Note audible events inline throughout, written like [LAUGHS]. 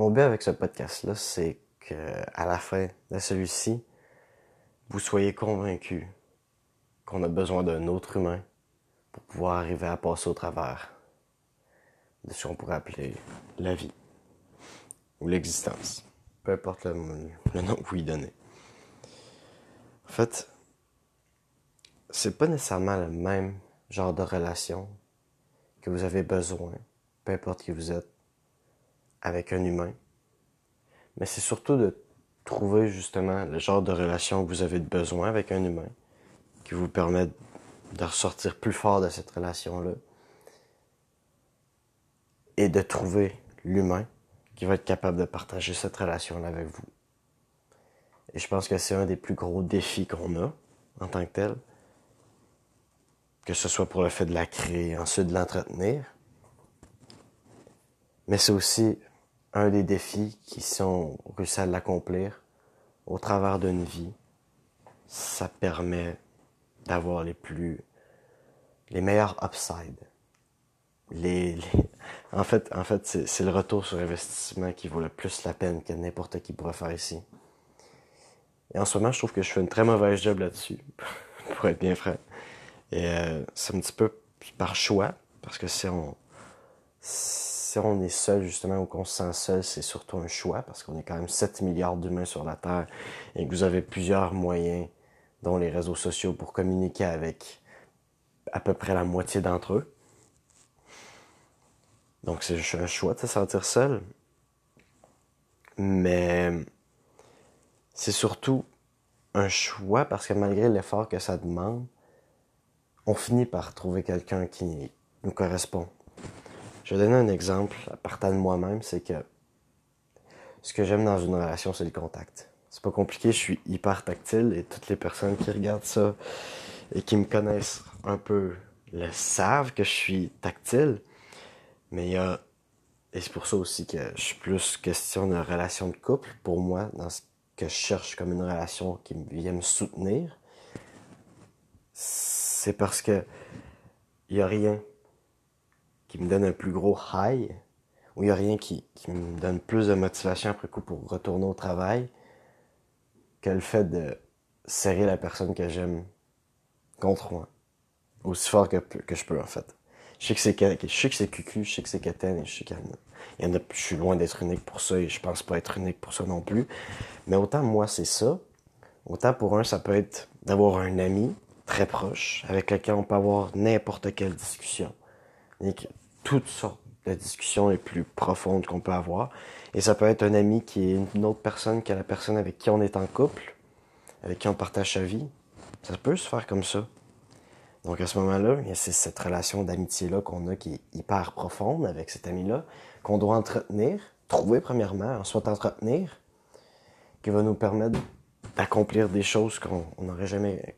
Mon but avec ce podcast-là, c'est que à la fin de celui-ci, vous soyez convaincus qu'on a besoin d'un autre humain pour pouvoir arriver à passer au travers de ce qu'on pourrait appeler la vie ou l'existence. Peu importe le, nom que vous y donnez. En fait, c'est pas nécessairement le même genre de relation que vous avez besoin, peu importe qui vous êtes, avec un humain. Mais c'est surtout de trouver justement le genre de relation que vous avez besoin avec un humain qui vous permet de ressortir plus fort de cette relation-là et de trouver l'humain qui va être capable de partager cette relation-là avec vous. Et je pense que c'est un des plus gros défis qu'on a en tant que tel, que ce soit pour le fait de la créer, ensuite de l'entretenir, mais c'est aussi un des défis qui sont réussi à l'accomplir au travers d'une vie. Ça permet d'avoir les plus, les meilleurs upsides. Les, en fait, en fait, c'est le retour sur investissement qui vaut le plus la peine que n'importe qui pourrait faire ici. Et en ce moment, je trouve que je fais une très mauvaise job là-dessus, [LAUGHS] pour être bien franc. Et euh, c'est un petit peu par choix, parce que si on, si on est seul, justement, ou qu'on se sent seul, c'est surtout un choix, parce qu'on est quand même 7 milliards d'humains sur la Terre, et que vous avez plusieurs moyens, dont les réseaux sociaux, pour communiquer avec à peu près la moitié d'entre eux. Donc c'est un choix de se sentir seul. Mais c'est surtout un choix parce que malgré l'effort que ça demande, on finit par trouver quelqu'un qui nous correspond. Je vais donner un exemple à partir de moi-même, c'est que ce que j'aime dans une relation, c'est le contact. C'est pas compliqué, je suis hyper tactile et toutes les personnes qui regardent ça et qui me connaissent un peu le savent que je suis tactile. Mais il y a, et c'est pour ça aussi que je suis plus question de relation de couple pour moi, dans ce que je cherche comme une relation qui vient me soutenir. C'est parce que il y a rien qui me donne un plus gros high, ou il y a rien qui, qui me donne plus de motivation après coup pour retourner au travail que le fait de serrer la personne que j'aime contre moi. Aussi fort que, que je peux, en fait. Je sais que c'est je sais que c'est cucu, je sais que c'est Keten, et je sais qu'il y a, je suis loin d'être unique pour ça et je pense pas être unique pour ça non plus. Mais autant moi c'est ça, autant pour un ça peut être d'avoir un ami très proche avec lequel on peut avoir n'importe quelle discussion. Toutes sortes de discussions les plus profondes qu'on peut avoir. Et ça peut être un ami qui est une autre personne que la personne avec qui on est en couple, avec qui on partage sa vie. Ça peut se faire comme ça. Donc à ce moment-là, c'est cette relation d'amitié-là qu'on a qui est hyper profonde avec cet ami-là, qu'on doit entretenir, trouver premièrement, ensuite entretenir, qui va nous permettre d'accomplir des choses qu'on n'aurait jamais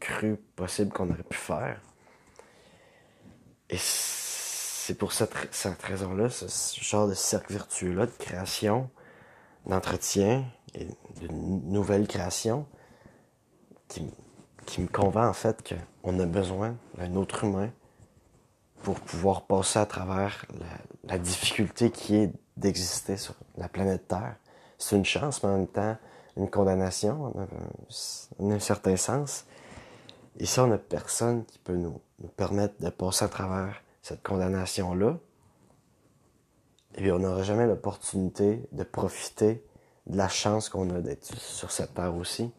cru possible qu'on aurait pu faire. Et c'est pour cette, cette raison-là, ce genre de cercle vertueux-là de création, d'entretien et de nouvelle création qui, qui me convainc en fait qu'on a besoin d'un autre humain pour pouvoir passer à travers la, difficulté qui est d'exister sur la planète Terre. C'est une chance, mais en même temps une condamnation, en un, certain sens. Et ça, on n'a personne qui peut nous, permettre de passer à travers cette condamnation-là. Et bien, on n'aura jamais l'opportunité de profiter de la chance qu'on a d'être sur cette terre aussi.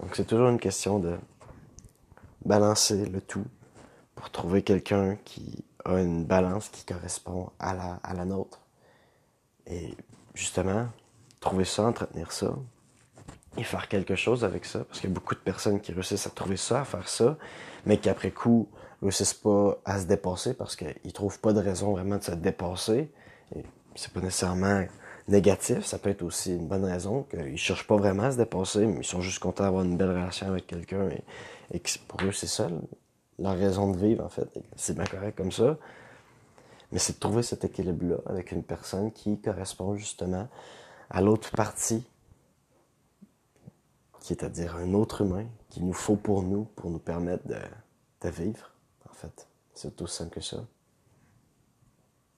Donc c'est toujours une question de balancer le tout pour trouver quelqu'un qui a une balance qui correspond à la, à la nôtre. Et justement, trouver ça, entretenir ça, et faire quelque chose avec ça, parce qu'il y a beaucoup de personnes qui réussissent à trouver ça, à faire ça, mais qui après coup réussissent pas à se dépasser parce qu'ils trouvent pas de raison vraiment de se dépasser. Et c'est pas nécessairement négatif, ça peut être aussi une bonne raison qu'ils cherchent pas vraiment à se dépasser, mais ils sont juste contents d'avoir une belle relation avec quelqu'un et, que pour eux c'est ça leur raison de vivre en fait. C'est bien correct comme ça. Mais c'est de trouver cet équilibre-là avec une personne qui correspond justement à l'autre partie, qui est à dire un autre humain qu'il nous faut pour nous, pour nous permettre de, vivre, fait. C'est tout simple que ça.